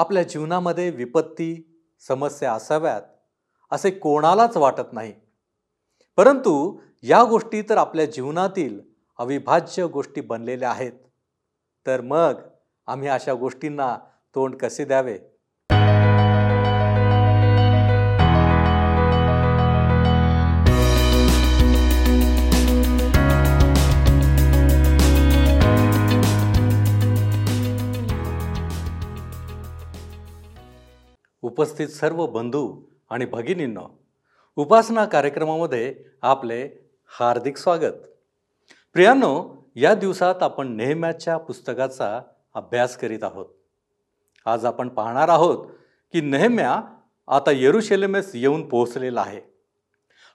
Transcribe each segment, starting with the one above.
आपल्या जीवनामध्ये विपत्ती समस्या असाव्यात असे कोणालाच वाटत नाही. परंतु या गोष्टी तर आपल्या जीवनातील अविभाज्य गोष्टी बनलेल्या आहेत. तर मग आम्ही अशा गोष्टींना तोंड कसे द्यावे? उपस्थित सर्व बंधू आणि भगिनींनो उपासना कार्यक्रमामध्ये आपले हार्दिक स्वागत. प्रियांनो या दिवसात आपण नेहम्याच्या पुस्तकाचा अभ्यास करीत आहोत. आज आपण पाहणार आहोत की नेहम्या आता येरुशेलेमेस येऊन पोहोचलेला आहे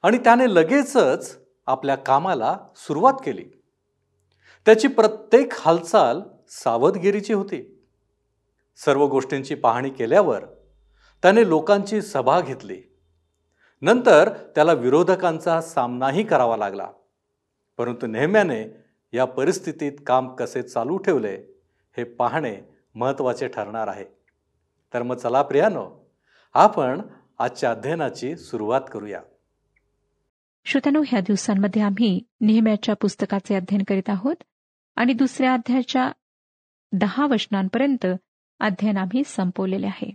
आणि त्याने लगेचच आपल्या कामाला सुरुवात केली. त्याची प्रत्येक हालचाल सावधगिरीची होती. सर्व गोष्टींची पाहणी केल्यावर त्याने लोकांची सभा घेतली. नंतर त्याला विरोधकांचा सामनाही करावा लागला. परंतु नेहम्याने या परिस्थितीत काम कसे चालू ठेवले हे पाहणे महत्त्वाचे ठरणार आहे. तर मग चला प्रियानो आपण आजच्या अध्ययनाची सुरुवात करूया. श्रोत्यानो ह्या दिवसांमध्ये आम्ही नेहम्याच्या पुस्तकाचे अध्ययन करीत आहोत आणि दुसऱ्या अध्यायाच्या दहा वचनांपर्यंत अध्ययन आम्ही संपवलेले आहे.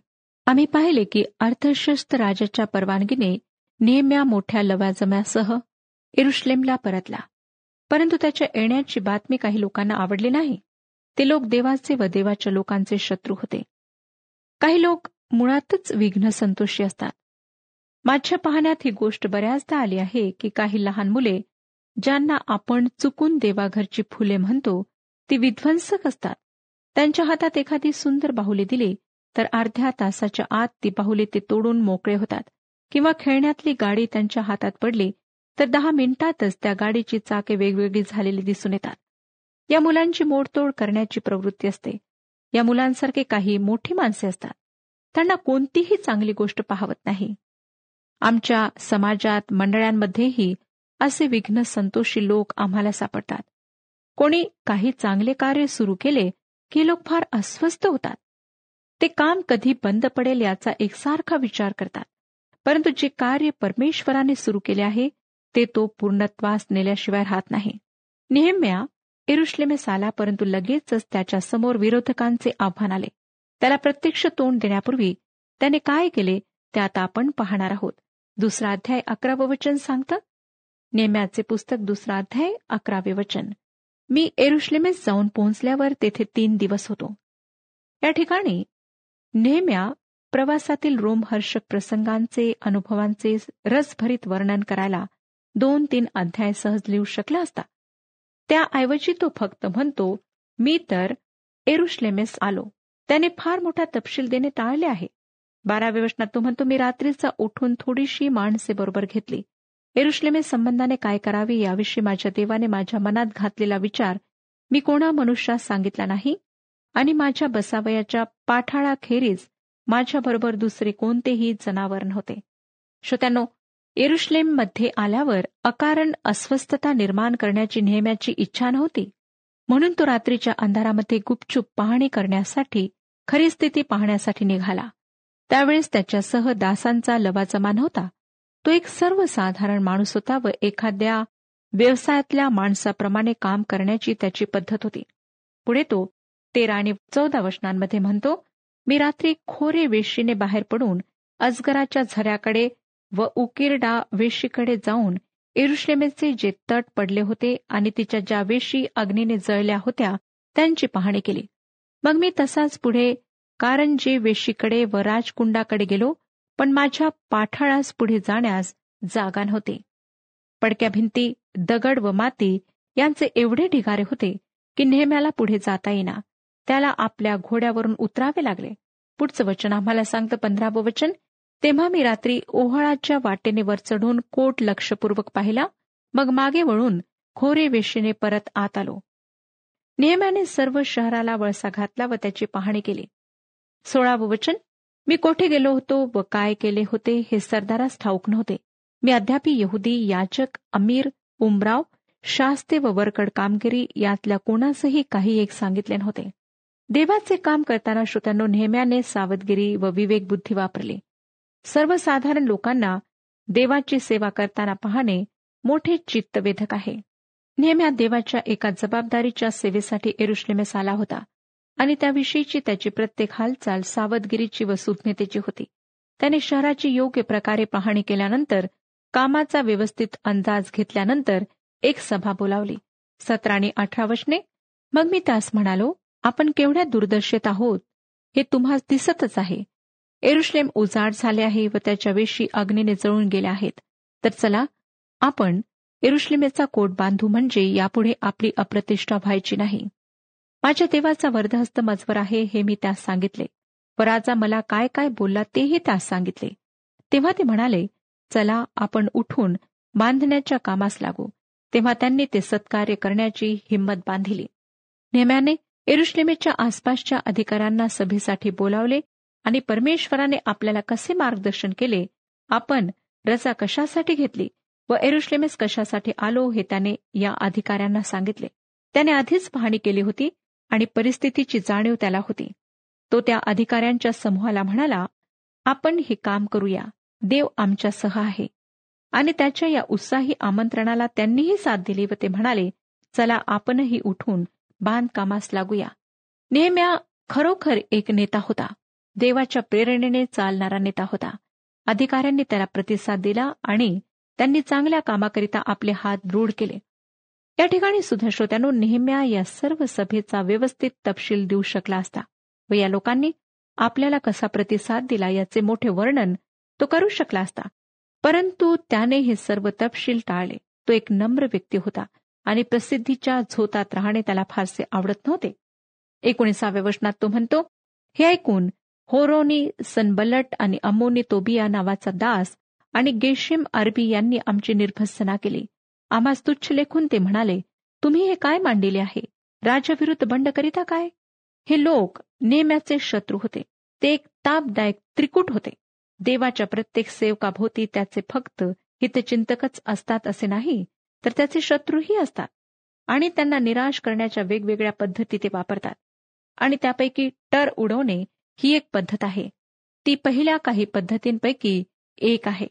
आम्ही पाहिले की अर्थशस्त्र राजाच्या परवानगीने नेहम्या मोठ्या लवाजम्यासह इरुश्लेमला परतला. परंतु त्याच्या येण्याची बातमी काही लोकांना आवडली नाही. ते लोक देवाचे व देवाच्या लोकांचे शत्रू होते. काही लोक मुळातच विघ्न संतोषी असतात. माझ्या पाहण्यात ही गोष्ट बऱ्याचदा आली आहे की काही लहान मुले ज्यांना आपण चुकून देवाघरची फुले म्हणतो ती विध्वंसक असतात. त्यांच्या हातात एखादी सुंदर बाहुली दिली तर अर्ध्या तासाच्या आत ती पाहुले ते तोडून मोकळे होतात. किंवा खेळण्यातली गाडी त्यांच्या हातात पडली तर दहा मिनिटातच त्या गाडीची चाके वेगवेगळी झालेली दिसून येतात. या मुलांची मोडतोड करण्याची प्रवृत्ती असते. या मुलांसारखे काही मोठी माणसे असतात. त्यांना कोणतीही चांगली गोष्ट पाहवत नाही. आमच्या समाजात मंडळांमध्येही असे विघ्न संतोषी लोक आम्हाला सापडतात. कोणी काही चांगले कार्य सुरू केले की लोक फार अस्वस्थ होतात. ते काम कधी बंद पडेल याचा एकसारखा विचार करतात. परंतु जे कार्य परमेश्वराने सुरू केले आहे ते तो पूर्णत्वास नेल्याशिवाय राहत नाही. नेहम्या एरुश्लेमेस आला परंतु लगेचच त्याच्यासमोर विरोधकांचे आव्हान आले. त्याला प्रत्यक्ष तोंड देण्यापूर्वी त्याने काय केले ते आता आपण पाहणार आहोत. दुसरा अध्याय अकरावं वचन सांगतं? नेम्याचे पुस्तक दुसरा अध्याय अकरावे वचन. मी एरुश्लेमेस जाऊन पोहोचल्यावर तेथे तीन दिवस होतो. या ठिकाणी नेहम्या प्रवासातील रोमहर्षक प्रसंगांचे अनुभवांचे रसभरीत वर्णन करायला दोन तीन अध्याय सहज लिहू शकला असता. त्याऐवजी तो फक्त म्हणतो मी तर एरुश्लेमेस आलो. त्याने फार मोठा तपशील देणे टाळले आहे. बाराव्या वचनात तो म्हणतो मी रात्रीचा उठून थोडीशी माणसे बरोबर घेतली. एरुश्लेमे संबंधाने काय करावे याविषयी माझ्या देवाने माझ्या मनात घातलेला विचार मी कोणा मनुष्यास सांगितला नाही? आणि माझ्या बसावयाच्या पाठाळाखेरीज माझ्याबरोबर दुसरे कोणतेही जनावर नव्हते. श्रोत्यानो मध्ये आल्यावर अकारण अस्वस्थता निर्माण करण्याची नेहम्याची इच्छा नव्हती. म्हणून तो रात्रीच्या अंधारामध्ये गुपचूप पाहणी करण्यासाठी खरी स्थिती पाहण्यासाठी निघाला. त्यावेळेस त्याच्यासह दासांचा लवाजमा नव्हता. तो एक सर्वसाधारण माणूस होता व एखाद्या व्यवसायातल्या माणसाप्रमाणे काम करण्याची त्याची पद्धत होती. पुढे तो तेरा आणि चौदा वचनांमध्ये म्हणतो मी रात्री खोरे वेशीने बाहेर पडून अजगराच्या झऱ्याकडे व उकिरडा वेशीकडे जाऊन इरुश्लेमेचे जे तट पडले होते आणि तिच्या ज्या वेशी अग्नीने जळल्या होत्या त्यांची पाहणी केली. मग मी तसाच पुढे कारंजे वेशीकडे व राजकुंडाकडे गेलो पण माझ्या पाठाळास पुढे जाण्यास जागा नव्हते. पडक्या भिंती दगड व माती यांचे एवढे ढिगारे होते की नेहम्याला पुढे जाता येईना. त्याला आपल्या घोड्यावरून उतरावे लागले. पुढचं वचन आम्हाला सांगतं पंधरावं वचन. तेव्हा मी रात्री ओहळाच्या वाटेने वर चढून कोट लक्षपूर्वक पाहिला. मग मागे वळून खोरे वेशीने परत आत आलो. नियमाने सर्व शहराला वळसा घातला व त्याची पाहणी केली. सोळावं वचन. मी कोठे गेलो होतो व काय केले होते हे सरदारास ठाऊक नव्हते. मी अद्यापी यहुदी याचक अमीर उमराव शास्ते व वरकड कामगिरी यातल्या कोणासही काही एक सांगितले नव्हते. देवाचे काम करताना श्रोत्यांनो नेहम्याने सावधगिरी व विवेक बुद्धी वापरली. सर्वसाधारण लोकांना देवाची सेवा करताना पाहणे मोठे चित्तवेधक आहे. नेहम्या देवाच्या एका जबाबदारीच्या सेवेसाठी एरुश्लेमेस आला होता आणि त्याविषयीची त्याची प्रत्येक हालचाल सावधगिरीची व सुज्ञतेची होती. त्याने शहराची योग्य प्रकारे पाहणी केल्यानंतर कामाचा व्यवस्थित अंदाज घेतल्यानंतर एक सभा बोलावली. सतरा आणि अठरा वचने मग मी त्यास म्हणालो आपण केवढ्या दुर्दशेत आहोत हे तुम्हाला दिसतच आहे. एरुश्लेम उजाड झाले आहे व त्याच्या वेशी अग्नीने जळून गेले आहेत. तर चला आपण एरुश्लेमेचा कोट बांधू म्हणजे यापुढे आपली अप्रतिष्ठा व्हायची नाही. माझ्या देवाचा वर्धहस्त मजवर आहे हे मी त्यास सांगितले व राजा मला काय काय बोलला तेही त्यास सांगितले. तेव्हा ते म्हणाले चला आपण उठून बांधण्याच्या कामास लागू. तेव्हा त्यांनी ते सत्कार्य करण्याची हिंमत बांधिली. नेम्याने एरुश्लेमेच्या आसपासच्या अधिकाऱ्यांना सभेसाठी बोलावले आणि परमेश्वराने आपल्याला कसे मार्गदर्शन केले आपण रजा कशासाठी घेतली व एरुश्लेमेस कशासाठी आलो हे त्याने या अधिकाऱ्यांना सांगितले. त्याने आधीच पाहणी केली होती आणि परिस्थितीची जाणीव त्याला होती. तो त्या अधिकाऱ्यांच्या समूहाला म्हणाला आपण हे काम करूया. देव आमच्या सह आहे. आणि त्याच्या या उत्साही आमंत्रणाला त्यांनीही साथ दिली व ते म्हणाले चला आपणही उठून बांधकामास लागूया. नेहम्या खरोखर एक नेता होता. देवाच्या प्रेरणेने चालणारा नेता होता. अधिकाऱ्यांनी त्याला प्रतिसाद दिला आणि त्यांनी चांगल्या कामाकरिता आपले हात दृढ केले. या ठिकाणी सुद्धा श्रोत्यानो नेहम्या या सर्व सभेचा व्यवस्थित तपशील देऊ शकला असता व या लोकांनी आपल्याला कसा प्रतिसाद दिला याचे मोठे वर्णन तो करू शकला असता. परंतु त्याने हे सर्व तपशील टाळले. तो एक नम्र व्यक्ती होता. आणि प्रसिद्धीच्या झोतात राहणे त्याला फारसे आवडत नव्हते. एकोणीसाव्या वचनात तो म्हणतो हे ऐकून होरोनी सनबलट आणि अमोनी तोबिया नावाचा दास आणि गेशिम अरबी यांनी आमची निर्भत्सना केली. आम्हास तुच्छ लेखून ते म्हणाले तुम्ही हे काय मांडिले आहे? राजाविरुद्ध बंड करीता काय? हे लोक नेम्याचे शत्रू होते. ते एक तापदायक त्रिकूट होते. देवाच्या प्रत्येक सेवकाभोवती त्याचे फक्त हितचिंतकच असतात असे नाही तर त्याचे शत्रूही असतात आणि त्यांना निराश करण्याच्या वेगवेगळ्या पद्धती ते वापरतात. आणि त्यापैकी टर उडवणे ही एक पद्धत आहे. ती पहिल्या काही पद्धतींपैकी एक आहे.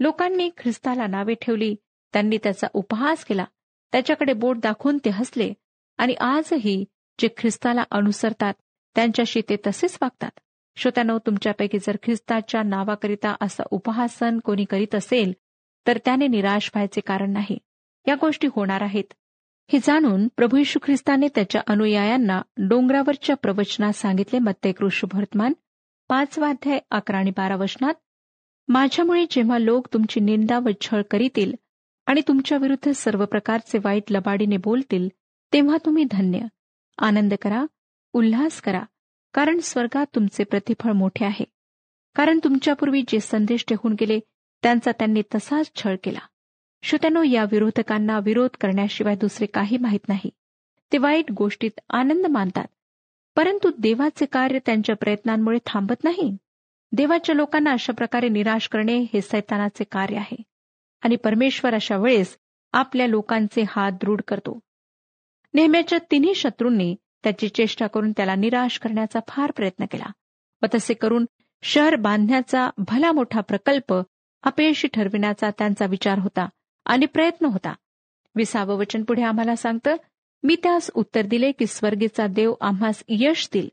लोकांनी ख्रिस्ताला नावे ठेवली त्यांनी त्याचा उपहास केला त्याच्याकडे बोट दाखवून ते हसले आणि आजही जे ख्रिस्ताला अनुसरतात त्यांच्याशी ते तसेच वागतात. श्रोत्यानो तुमच्यापैकी जर ख्रिस्ताच्या नावाकरिता असं उपहासन कोणी करीत असेल तर त्याने निराश व्हायचे कारण नाही. या गोष्टी होणार आहेत. हे जाणून प्रभू यशू ख्रिस्ताने त्याच्या अनुयायांना डोंगरावरच्या प्रवचनात सांगितले मत्ते कृष्णभर्तमान पाचवाध्याय अकरा आणि बारा वचनात माझ्यामुळे जेव्हा लोक तुमची निंदा व छळ करीतील आणि तुमच्या विरुद्ध सर्व प्रकारचे वाईट लबाडीने बोलतील तेव्हा तुम्ही धन्य. आनंद करा उल्हास करा कारण स्वर्गात तुमचे प्रतिफळ मोठे आहे. कारण तुमच्यापूर्वी जे संदेश ठेवून गेले त्यांचा त्यांनी तसाच छळ केला. श्रोत्यानो या विरोधकांना विरोध करण्याशिवाय दुसरे काही माहीत नाही. ते वाईट गोष्टीत आनंद मानतात. परंतु देवाचे कार्य त्यांच्या प्रयत्नांमुळे थांबत नाही. देवाच्या लोकांना अशा प्रकारे निराश करणे हे सैतानाचे कार्य आहे. आणि परमेश्वर अशा वेळेस आपल्या लोकांचे हात दृढ करतो. नेहमीच्या तिन्ही शत्रूंनी त्याची चेष्टा करून त्याला निराश करण्याचा फार प्रयत्न केला व तसे करून शहर बांधण्याचा भला मोठा प्रकल्प अपयशी ठरविण्याचा त्यांचा विचार होता. आणि प्रयत्न होता. विसावं वचन पुढे आम्हाला सांगतं मी त्यास उत्तर दिले की स्वर्गीचा देव आम्हास यश देईल.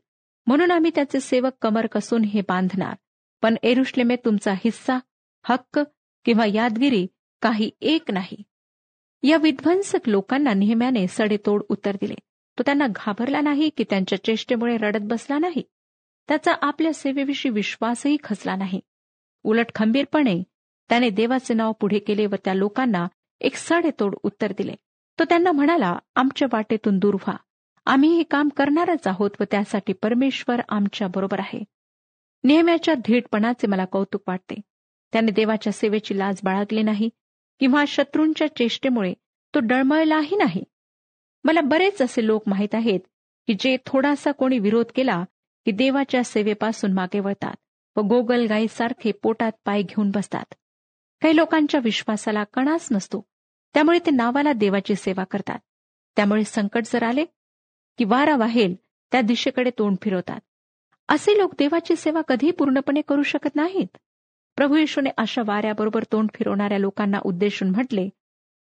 म्हणून आम्ही त्याचे सेवक कमर कसून हे बांधणार. पण एरुश्लेमे तुमचा हिस्सा हक्क किंवा यादगिरी काही एक नाही. या विध्वंसक लोकांना नेहम्याने सडेतोड उत्तर दिले. तो त्यांना घाबरला नाही की त्यांच्या चेष्टेमुळे रडत बसला नाही? त्याचा आपल्या सेवेविषयी विश्वासही खचला नाही. उलट खंबीरपणे त्याने देवाचे नाव पुढे केले व त्या लोकांना एक सडेतोड उत्तर दिले. तो त्यांना म्हणाला आमच्या वाटेतून दूर व्हा. आम्ही हे काम करणारच आहोत व त्यासाठी परमेश्वर आमच्या बरोबर आहे. नेहम्याच्या धीटपणाचे मला कौतुक वाटते. त्याने देवाच्या सेवेची लाज बाळगली नाही किंवा शत्रूंच्या चेष्टेमुळे तो डळमळलाही नाही. मला बरेच असे लोक माहीत आहेत की जे थोडासा कोणी विरोध केला की देवाच्या सेवेपासून मागे वळतात व गोगल गाईसारखे पोटात पाय घेऊन बसतात. काही लोकांच्या विश्वासाला कणाच नसतो. त्यामुळे ते नावाला देवाची सेवा करतात. त्यामुळे संकट जर आले की वारा वाहेल त्या दिशेकडे तोंड फिरवतात. असे लोक देवाची सेवा कधी पूर्णपणे करू शकत नाहीत. प्रभू येशूने अशा वाऱ्याबरोबर तोंड फिरवणाऱ्या लोकांना उद्देशून म्हटले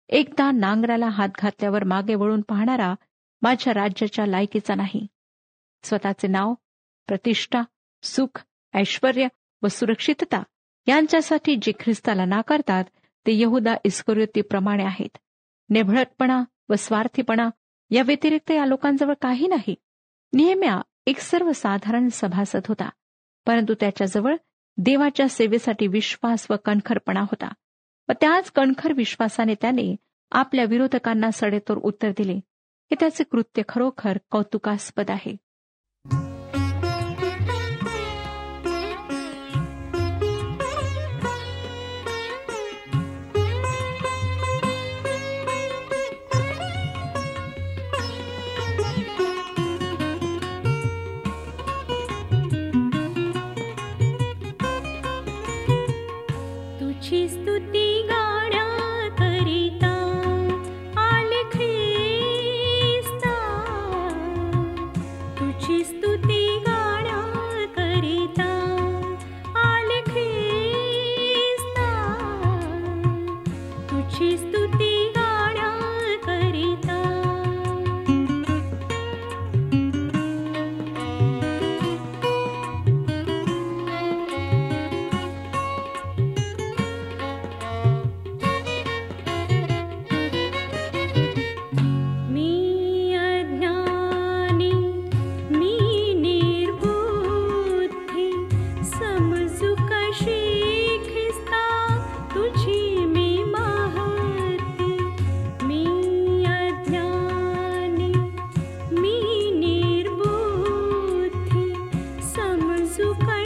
एकदा नांगराला हात घातल्यावर मागे वळून पाहणारा माझ्या राज्याच्या लायकीचा नाही. स्वतःचे नाव प्रतिष्ठा सुख ऐश्वर व सुरक्षितता यांच्यासाठी जे ख्रिस्ताला नाकारतात ते यहुदा इस्करियोतीप्रमाणे आहेत. नेभळटपणा व स्वार्थीपणा या व्यतिरिक्त या लोकांजवळ काही नाही. नेहम्या एक सर्वसाधारण सभासद होता परंतु त्याच्याजवळ देवाच्या सेवेसाठी विश्वास व कणखरपणा होता व त्याच कणखर विश्वासाने त्याने आपल्या विरोधकांना सडेतोर उत्तर दिले. हे त्याचे कृत्य खरोखर कौतुकास्पद आहे. तुझी समजू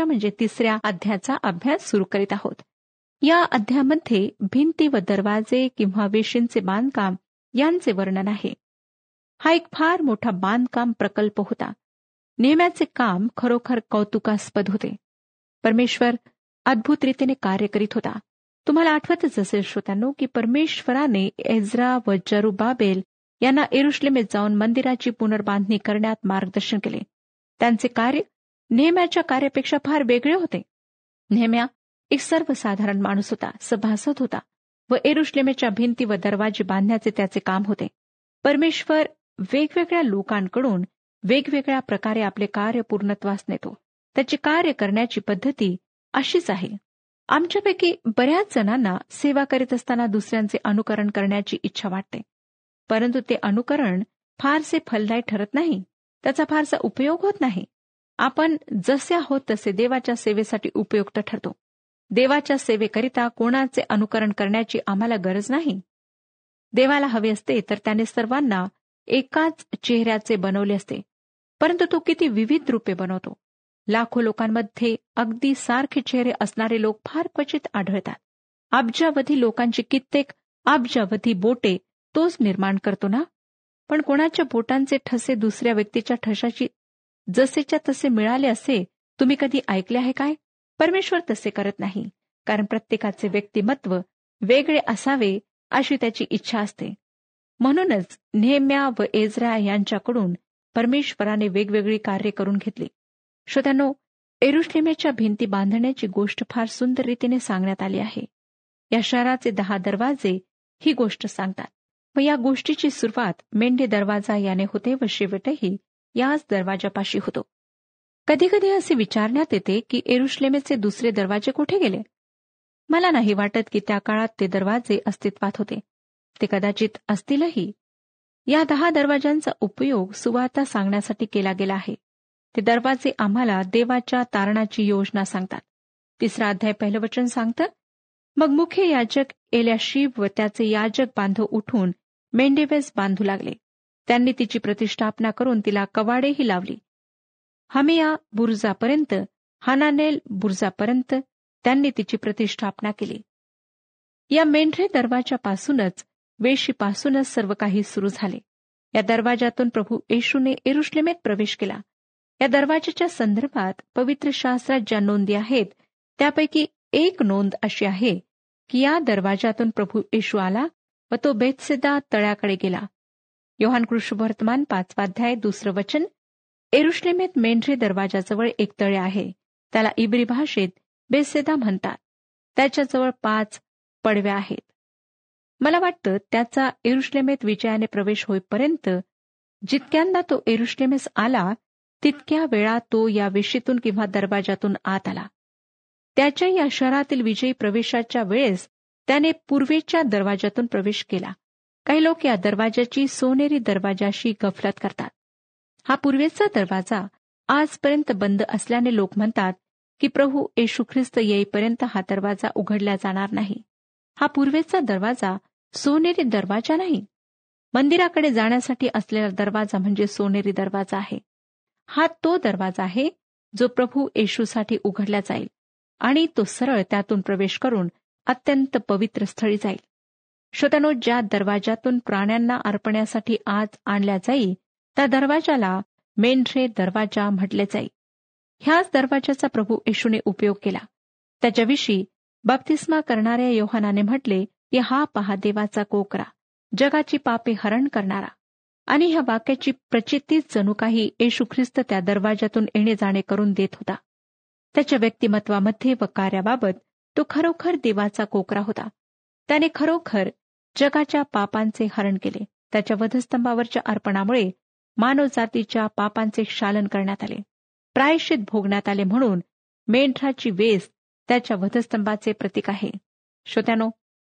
आपण म्हणजे तिसऱ्या अध्यायाचा अभ्यास सुरू करीत आहोत. या अध्यामध्ये भिंती व दरवाजे किंवा वेशींचे बांधकाम यांचे वर्णन आहे. हा एक फार मोठा बांधकाम प्रकल्प होता. नेहम्याचे काम खरोखर कौतुकास्पद होते. परमेश्वर अद्भुत रीतीने कार्य करीत होता. तुम्हाला आठवतच असेल श्रोत्यांनो की परमेश्वराने एझ्रा व जरुबाबेल यांना एरुश्लेमेत जाऊन मंदिराची पुनर्बांधणी करण्यात मार्गदर्शन केले. त्यांचे कार्य नेहम्याच्या कार्यापेक्षा फार वेगळे होते. नेहम्या एक सर्वसाधारण माणूस होता सभासद होता व एरुश्लेमेच्या भिंती व दरवाजे बांधण्याचे त्याचे काम होते. परमेश्वर वेगवेगळ्या लोकांकडून वेगवेगळ्या प्रकारे आपले कार्य पूर्णत्वास नेतो. त्याचे कार्य करण्याची पद्धती अशीच आहे. आमच्यापैकी बऱ्याच जणांना सेवा करीत असताना दुसऱ्यांचे अनुकरण करण्याची इच्छा वाटते. परंतु ते अनुकरण फारसे फलदायी ठरत नाही. त्याचा फारसा उपयोग होत नाही. आपण जसे आहोत तसे देवाच्या सेवेसाठी उपयुक्त ठरतो. देवाच्या सेवेकरिता कोणाचे अनुकरण करण्याची आम्हाला गरज नाही. देवाला हवे असते तर त्याने सर्वांना एकाच चेहऱ्याचे बनवले असते परंतु तो किती विविध रूपे बनवतो. लाखो लोकांमध्ये अगदी सारखे चेहरे असणारे लोक फार क्वचित आढळतात. अब्जावधी लोकांची कित्येक अब्जावधी बोटे तोच निर्माण करतो ना? पण कोणाच्या बोटांचे ठसे दुसऱ्या व्यक्तीच्या ठशाची जसेच्या तसे मिळाले असे तुम्ही कधी ऐकले आहे काय? परमेश्वर तसे करत नाही कारण प्रत्येकाचे व्यक्तिमत्व वेगळे असावे अशी त्याची इच्छा असते. म्हणूनच नेहम्या व एजरा यांच्याकडून परमेश्वराने वेगवेगळी कार्य करून घेतली. श्रोत्यानो एरुश्लेमेच्या भिंती बांधण्याची गोष्ट फार सुंदर रीतीने सांगण्यात आली आहे. या शहराचे दहा दरवाजे ही गोष्ट सांगतात व या गोष्टीची सुरुवात मेंढे दरवाजा याने होते व शेवटही याच दरवाजापाशी होतो. कधीकधी असे विचारण्यात येते की एरुश्लेमेचे दुसरे दरवाजे कुठे गेले? मला नाही वाटत की त्या काळात ते दरवाजे अस्तित्वात होते. ते कदाचित असतीलही. या दहा दरवाजांचा उपयोग सुवार्ता सांगण्यासाठी केला गेला आहे. ते दरवाजे आम्हाला देवाच्या तारणाची योजना सांगतात. तिसरा अध्याय पहिलं वचन सांगतं मग मुख्य याजक एल्याशिव व त्याचे याजक बांधव उठून मेंढेवेस बांधू लागले. त्यांनी तिची प्रतिष्ठापना करून तिला कवाडेही लावली. हमिया बुर्जापर्यंत हानानेल बुर्जापर्यंत त्यांनी तिची प्रतिष्ठापना केली. या मेंढरे दरवाजापासूनच वेशीपासूनच सर्व काही सुरू झाले. या दरवाजातून प्रभू येशूने एरुश्लेमेत प्रवेश केला. या दरवाजाच्या संदर्भात पवित्र शास्त्रात ज्या नोंदी आहेत त्यापैकी एक नोंद अशी आहे की या दरवाजातून प्रभू येशू आला व तो बेतसेदा तळ्याकडे गेला. योहान कृष्णवर्तमान पाचवाध्याय दुसरं वचन. एरुश्लेमेत मेंढरे दरवाजाजवळ एक तळे आहे. त्याला इब्री भाषेत बेसेदा म्हणतात. त्याच्याजवळ पाच पडव्या आहेत. मला वाटतं त्याचा एरुश्लेमेत विजयाने प्रवेश होईपर्यंत जितक्यांदा तो एरुश्लेमेस आला तितक्या वेळा तो या वेशीतून किंवा दरवाजातून आत आला. त्याच्या या शहरातील विजयी प्रवेशाच्या वेळेस त्याने पूर्वेच्या दरवाजातून प्रवेश केला. काही लोक या दरवाजाची सोनेरी दरवाजाशी गफलत करतात. हा पूर्वेचा दरवाजा आजपर्यंत बंद असल्याने लोक म्हणतात की प्रभू येशू ख्रिस्त येईपर्यंत हा दरवाजा उघडला जाणार नाही. हा पूर्वेचा दरवाजा सोनेरी दरवाजा नाही. मंदिराकडे जाण्यासाठी असलेला दरवाजा म्हणजे सोनेरी दरवाजा आहे. हा तो दरवाजा आहे जो प्रभू येशूसाठी उघडला जाईल आणि तो सरळ त्यातून प्रवेश करून अत्यंत पवित्र स्थळी जाईल. श्रोत्यानो ज्या दरवाजातून प्राण्यांना अर्पण्यासाठी आज आणल्या जाई त्या दरवाजाला मेंढरे दरवाजा म्हटले जाई. ह्याच दरवाजाचा प्रभू येशूने उपयोग केला. त्याच्याविषयी बाप्तिस्मा करणाऱ्या योहानाने म्हटले की हा पहा देवाचा कोकरा जगाची पापे हरण करणारा. आणि ह्या वाक्याची प्रचितीच जणू काही येशू ख्रिस्त त्या दरवाजातून येणे जाणे करून देत होता. त्याच्या व्यक्तिमत्वामध्ये व कार्याबाबत तो खरोखर देवाचा कोकरा होता. त्याने खरोखर जगाच्या पापांचे हरण केले. त्याच्या वधस्तंभावरच्या अर्पणामुळे मानवजातीच्या पापांचे शालन करण्यात आले. प्रायश्चित भोगण्यात आले म्हणून मेंढराची वेस त्याच्या वधस्तंभाचे प्रतीक आहे. श्रोत्यानो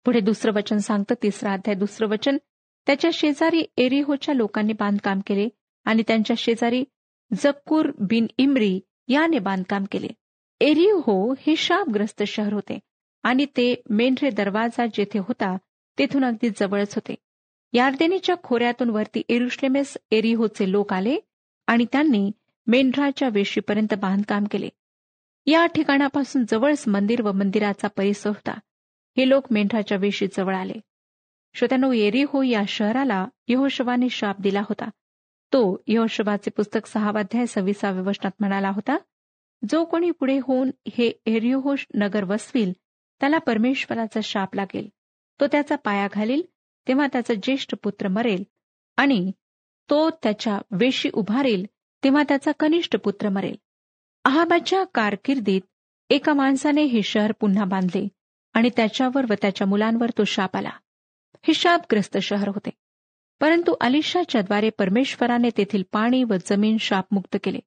पुढे दुसरं वचन सांगतं. तिसरा अध्याय दुसरं वचन. त्याच्या शेजारी एरिहोच्या लोकांनी बांधकाम केले आणि त्यांच्या शेजारी जक्कूर बिन इमरी याने बांधकाम केले. एरिहो हे शापग्रस्त शहर होते. आणि ते मेंढरे दरवाजा जेथे होता तेथून अगदी जवळच होते. यार्देनीच्या खोऱ्यातून वरती एरुश्लेमेस एरिहोचे लोक आले आणि त्यांनी मेंढराच्या वेशीपर्यंत बांधकाम केले. या ठिकाणापासून जवळच मंदिर व मंदिराचा परिसर होता. हे लोक मेंढराच्या वेशी जवळ आले. श्रोत्यानो एरिहो या शहराला यहोशवाने शाप दिला होता. तो यहोशवाचे पुस्तक सहावाध्याय सव्वीसाव्या वचनात म्हणाला होता जो कोणी पुढे होऊन हे एरिहो नगर वसविल त्याला परमेश्वराचा शाप लागेल. तो त्याचा पाया घालील तेव्हा त्याचा ज्येष्ठ पुत्र मरेल आणि तो त्याच्या वेशी उभारेल तेव्हा त्याचा कनिष्ठ पुत्र मरेल. अहाबाच्या कारकिर्दीत एका माणसाने हे शहर पुन्हा बांधले आणि त्याच्यावर व त्याच्या मुलांवर तो शाप आला. हे शापग्रस्त शहर होते. परंतु अलिशाच्याद्वारे परमेश्वराने तेथील पाणी व जमीन शापमुक्त केले.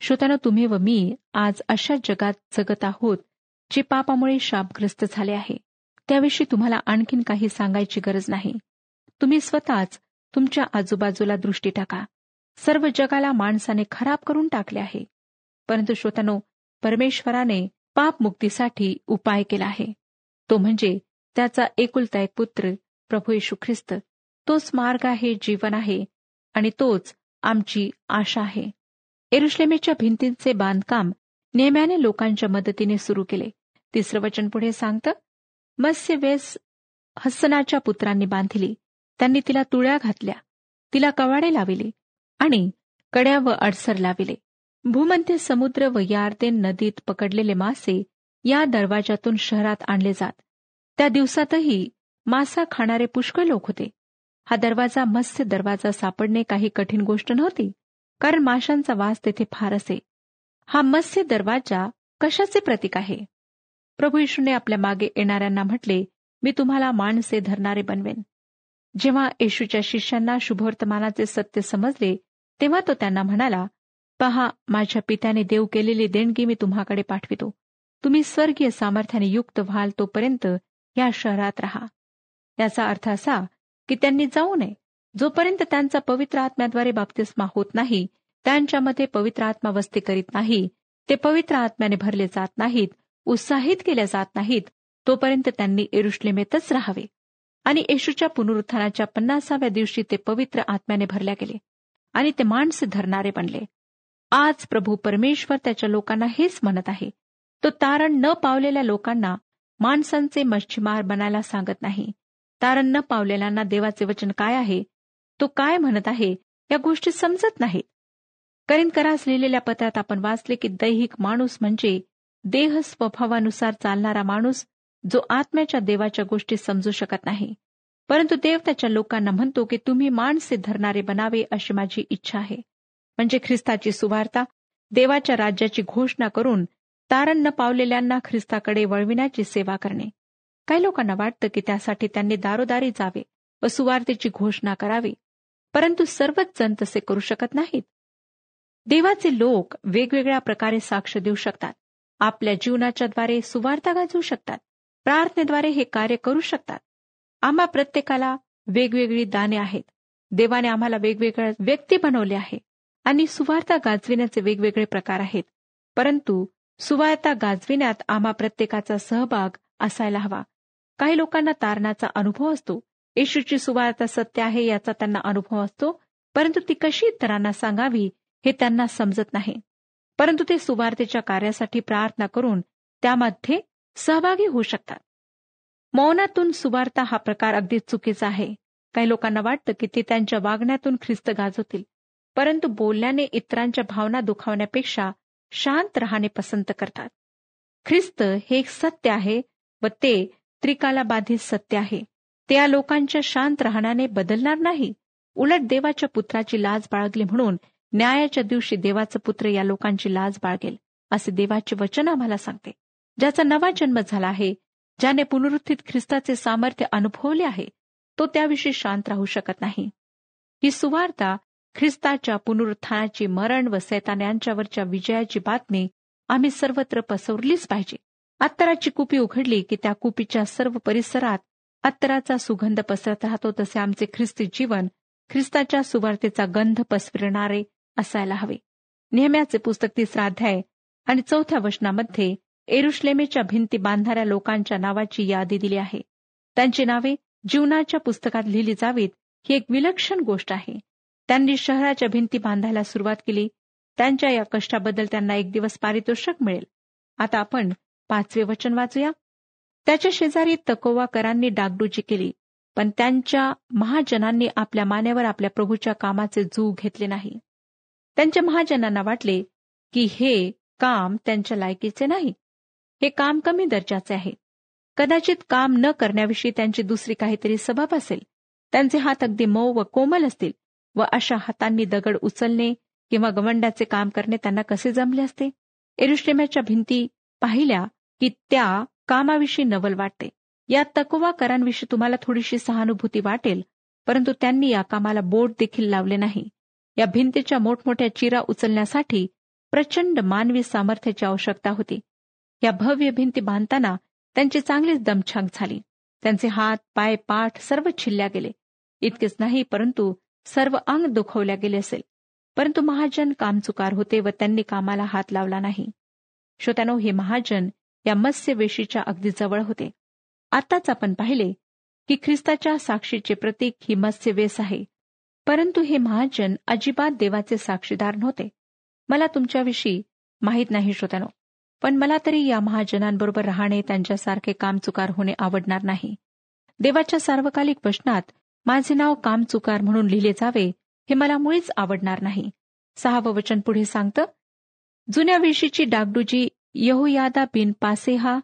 श्रोताना तुम्ही व मी आज अशा जगात जगत आहोत जे पापामुळे शापग्रस्त झाले आहे त्याविषयी तुम्हाला आणखीन काही सांगायची गरज नाही. तुम्ही स्वतःच तुमच्या आजूबाजूला दृष्टी टाका. सर्व जगाला माणसाने खराब करून टाकले आहे. परंतु श्रोतानो परमेश्वराने पापमुक्तीसाठी उपाय केला आहे. तो म्हणजे त्याचा एकुलता एक पुत्र प्रभू येशू ख्रिस्त. तोच मार्ग आहे जीवन आहे आणि तोच आमची आशा आहे. एरुश्लेमेच्या भिंतींचे बांधकाम नेम्याने लोकांच्या मदतीने सुरू केले. तिसरं वचन पुढे सांगतं मत्स्यवेस हसनाच्या पुत्रांनी बांधिली. त्यांनी तिला तुळ्या घातल्या. तिला कवाडे लाविले आणि कड्या व अडसर लाविले. भूमध्य समुद्र व यार्देन नदीत पकडलेले मासे या दरवाजातून शहरात आणले जात. त्या दिवसातही मासा खाणारे पुष्कळ लोक होते. हा दरवाजा मत्स्य दरवाजा सापडणे काही कठीण गोष्ट नव्हती कारण माशांचा वास तेथे फार असे हा मत्स्य दरवाजा कशाचे प्रतीक आहे? प्रभू येशूने आपल्या मागे येणाऱ्यांना म्हटले मी तुम्हाला माणसे धरणारे बनवेन. जेव्हा येशूच्या शिष्यांना शुभवर्तमानाचे सत्य समजले तेव्हा तो त्यांना म्हणाला पहा माझ्या पित्याने देव केलेली देणगी मी तुम्हाकडे पाठवितो. तुम्ही स्वर्गीय सामर्थ्याने युक्त व्हाल तोपर्यंत या शहरात राहा. याचा अर्थ असा की त्यांनी जाऊ नये. जोपर्यंत त्यांचा पवित्र आत्म्याद्वारे बाप्तिस्मा होत नाही त्यांच्यामध्ये पवित्र आत्मा वस्ती करीत नाही ते पवित्र आत्म्याने भरले जात नाहीत उत्साहित केल्या जात नाहीत तोपर्यंत त्यांनी एरुश्लेमेतच राहावे. आणि येशूच्या पुनरुत्थानाच्या पन्नासाव्या दिवशी ते पवित्र आत्म्याने भरल्या गेले आणि ते माणसे धरणारे बनले. आज प्रभू परमेश्वर त्याच्या लोकांना हेच म्हणत आहे तो तारण न पावलेल्या लोकांना माणसांचे मच्छीमार बनायला सांगत नाही. तारण न पावलेल्यांना देवाचे वचन काय आहे? तो काय म्हणत आहे? या गोष्टी समजत नाहीत. करीन करास लिहिलेल्या पत्रात आपण वाचले की दैहिक माणूस म्हणजे देह स्वभावानुसार चालणारा माणूस जो आत्म्याच्या देवाच्या गोष्टी समजू शकत नाही. परंतु देव त्याच्या लोकांना म्हणतो की तुम्ही माणसे धरणारे बनावे अशी माझी इच्छा आहे. म्हणजे ख्रिस्ताची सुवार्ता देवाच्या राज्याची घोषणा करून तारण न पावलेल्यांना ख्रिस्ताकडे वळविण्याची सेवा करणे. काही लोकांना वाटतं की त्यासाठी त्यांनी दारोदारी जावे व सुवार्तेची घोषणा करावी. परंतु सर्वच जण तसे करू शकत नाहीत. देवाचे लोक वेगवेगळ्या प्रकारे साक्ष देऊ शकतात. आपल्या जीवनाच्याद्वारे सुवार्ता गाजवू शकतात. प्रार्थनेद्वारे हे कार्य करू शकतात. आम्हा प्रत्येकाला वेगवेगळी दाने आहेत. देवाने आम्हाला वेगवेगळ्या व्यक्ती बनवले आहे. आणि सुवार्ता गाजविण्याचे वेगवेगळे प्रकार आहेत. परंतु सुवार्ता गाजविण्यात आम्हा प्रत्येकाचा सहभाग असायला हवा. काही लोकांना तारणाचा अनुभव असतो. येशूची सुवार्ता सत्य आहे याचा त्यांना अनुभव असतो. परंतु ती कशी इतरांना सांगावी हे त्यांना समजत नाही. परंतु ते सुवार्तेच्या कार्यासाठी प्रार्थना करून त्यामध्ये सहभागी होऊ शकतात. मौनातून सुवार्ता हा प्रकार अगदी चुकीचा आहे. काही लोकांना वाटतं की ते त्यांच्या वागण्यातून ख्रिस्त गाजवतील. परंतु बोलण्याने इतरांच्या भावना दुखावण्यापेक्षा शांत राहणे पसंत करतात. ख्रिस्त हे एक सत्य आहे व ते त्रिकाला बाधित सत्य आहे. ते या लोकांच्या शांत राहण्याने बदलणार नाही. उलट देवाच्या पुत्राची लाज बाळगली म्हणून न्यायाच्या दिवशी देवाचं पुत्र या लोकांची लाज बाळगेल असे देवाचे वचन आम्हाला सांगते. ज्याचा नवा जन्म झाला आहे ज्याने पुनरुत्थित ख्रिस्ताचे सामर्थ्य अनुभवले आहे तो त्याविषयी शांत राहू शकत नाही. ही सुवार्ता ख्रिस्ताच्या पुनरुत्थानाची मरण व सैतान यांच्यावरच्या विजयाची बातमी आम्ही सर्वत्र पसरलीच पाहिजे. अत्तराची कुपी उघडली की त्या कुपीच्या सर्व परिसरात अत्तराचा सुगंध पसरत राहतो तसे आमचे ख्रिस्ती जीवन ख्रिस्ताच्या सुवार्तेचा गंध पसरणारे असायला हवे. नेहम्याचे पुस्तक तिसरा अध्याय आणि चौथ्या वचनामध्ये एरुश्लेमेच्या भिंती बांधणाऱ्या लोकांच्या नावाची यादी दिली आहे. त्यांची नावे जीवनाच्या पुस्तकात लिहिली जावीत ही एक विलक्षण गोष्ट आहे. त्यांनी शहराच्या भिंती बांधायला सुरुवात केली. त्यांच्या या कष्टाबद्दल त्यांना एक दिवस पारितोषिक मिळेल. आता आपण पाचवे वचन वाचूया. त्याच्या शेजारी तकोवाकरांनी डागडुजी केली पण त्यांच्या महाजनांनी आपल्या मान्यावर आपल्या प्रभूच्या कामाचे जू घेतले नाही. त्यांच्या महाजनांना वाटले की हे काम त्यांच्या लायकीचे नाही. हे काम कमी दर्जाचे आहे. कदाचित काम न करण्याविषयी त्यांची दुसरी काहीतरी सबब असेल. त्यांचे हात अगदी मऊ व कोमल असतील व अशा हातांनी दगड उचलणे किंवा गवंडाचे काम करणे त्यांना कसे जमले असते? एरुश्लेमाच्या भिंती पाहिल्या की त्या कामाविषयी नवल वाटते. या तकवा करांविषयी तुम्हाला थोडीशी सहानुभूती वाटेल परंतु त्यांनी या कामाला बोट देखील लावले नाही. या भिंतीच्या मोठमोठ्या चिरा उचलण्यासाठी प्रचंड मानवी सामर्थ्याची आवश्यकता होती. या भव्य भिंती बांधताना त्यांची चांगलीच दमछाक झाली. त्यांचे हात पाय पाठ सर्व छिल्ल्या गेले. इतकेच नाही परंतु सर्व अंग दुखवल्या गेले असेल. परंतु महाजन कामचुकार होते व त्यांनी कामाला हात लावला नाही. श्रोत्यानो हे महाजन या मत्स्यवेशीच्या अगदी जवळ होते. आताच आपण पाहिले की ख्रिस्ताच्या साक्षीचे प्रतीक ही मत्स्यवेस आहे. परंतु हे महाजन अजिबात देवाचे साक्षीदार नव्हते. मला तुमच्याविषयी माहीत नाही श्रोत्यानो पण मला तरी या महाजनांबरोबर राहणे त्यांच्यासारखे कामचुकार होणे आवडणार नाही. देवाच्या सार्वकालिक वचनात माझे नाव कामचुकार म्हणून लिहिले जावे हे मला मुळीच आवडणार नाही. सहावं वचन पुढे सांगतं जुन्या वेशीची डागडुजी यहुयादा बिन पासेहा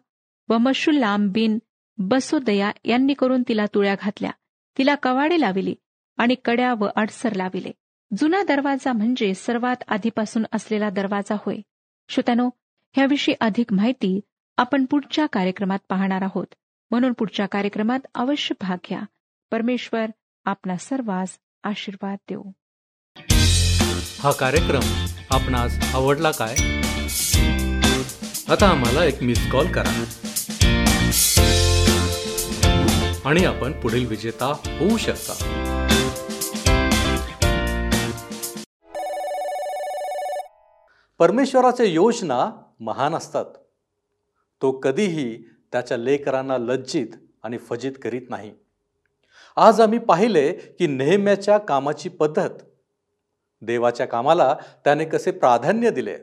व मशुल्लाम बिन बसोदया यांनी करून तिला तुळ्या घातल्या. तिला कवाडे लाविली. आणि कड्या व अडसर लाविले. जुना दरवाजा म्हणजे सर्वात आधीपासून असलेला दरवाजा होय. श्रोत्यानो ह्याविषयी अधिक माहिती आपण पुढच्या कार्यक्रमात पाहणार आहोत. म्हणून पुढच्या कार्यक्रमात अवश्य भाग घ्या. परमेश्वर आपला सर्वांस आशीर्वाद देऊ. हा कार्यक्रम आपणास आवडला काय? आता आम्हाला एक मिस कॉल करा. आणि आपण पुढील विजेता होऊ शकता. परमेश्वराच्या योजना महान असतात. तो कधीही त्याच्या लेकरांना लज्जित आणि फजित करीत नाही. आज आम्ही पाहिले की नेहम्याच्या कामाची पद्धत देवाच्या कामाला त्याने कसे प्राधान्य दिले.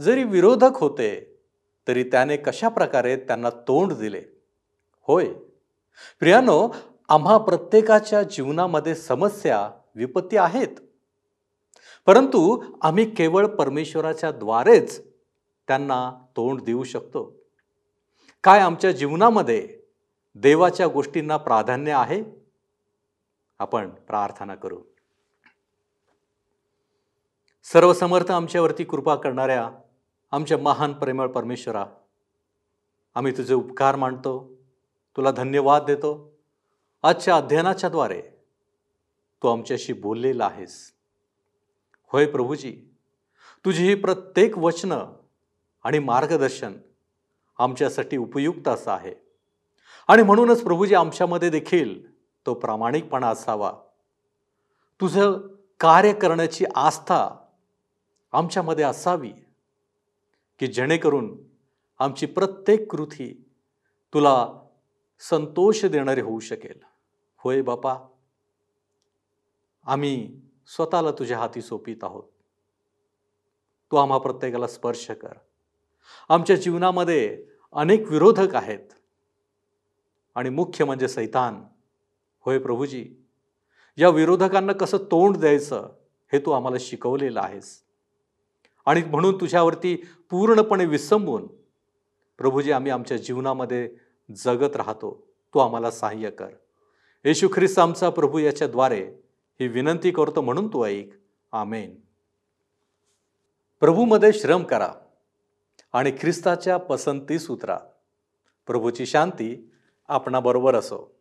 जरी विरोधक होते तरी त्याने कशा प्रकारे त्यांना तोंड दिले. होय प्रियानो आम्हा प्रत्येकाच्या जीवनामध्ये समस्या विपत्ती आहेत. परंतु आम्ही केवळ परमेश्वराच्या द्वारेच त्यांना तोंड देऊ शकतो. काय आमच्या जीवनामध्ये देवाच्या गोष्टींना प्राधान्य आहे? आपण प्रार्थना करू. सर्वसमर्थ आमच्यावरती कृपा करणाऱ्या आमच्या महान प्रेमळ परमेश्वरा आम्ही तुझे उपकार मानतो तुला धन्यवाद देतो. आजच्या अध्ययनाच्याद्वारे तू आमच्याशी बोललेला आहेस. होय प्रभूजी. तुझी ही प्रत्येक वचनं आणि मार्गदर्शन आमच्यासाठी उपयुक्त असं आहे. आणि म्हणूनच प्रभूजी आमच्यामध्ये देखील तो प्रामाणिकपणा असावा. तुझं कार्य करण्याची आस्था आमच्यामध्ये असावी की जेणेकरून आमची प्रत्येक कृती तुला संतोष देणारी होऊ शकेल. होय बापा. आम्ही स्वतःला तुझ्या हाती सोपित आहोत. तू आम्हा प्रत्येकाला स्पर्श कर. आमच्या जीवनामध्ये अनेक विरोधक आहेत. आणि मुख्य म्हणजे सैतान. होय प्रभूजी या विरोधकांना कसं तोंड द्यायचं हे तू आम्हाला शिकवलेलं आहेस. आणि म्हणून तुझ्यावरती पूर्णपणे विसंबून प्रभूजी आम्ही आमच्या जीवनामध्ये जगत राहतो. तू आम्हाला सहाय्य कर. येशू ख्रिस्त आमचा प्रभू याच्याद्वारे ही विनंती करतो म्हणून तू ऐक. आमेन. प्रभूमध्ये श्रम करा आणि ख्रिस्ताच्या पसंतीस उतरा प्रभूची शांती आपणाबरोबर असो.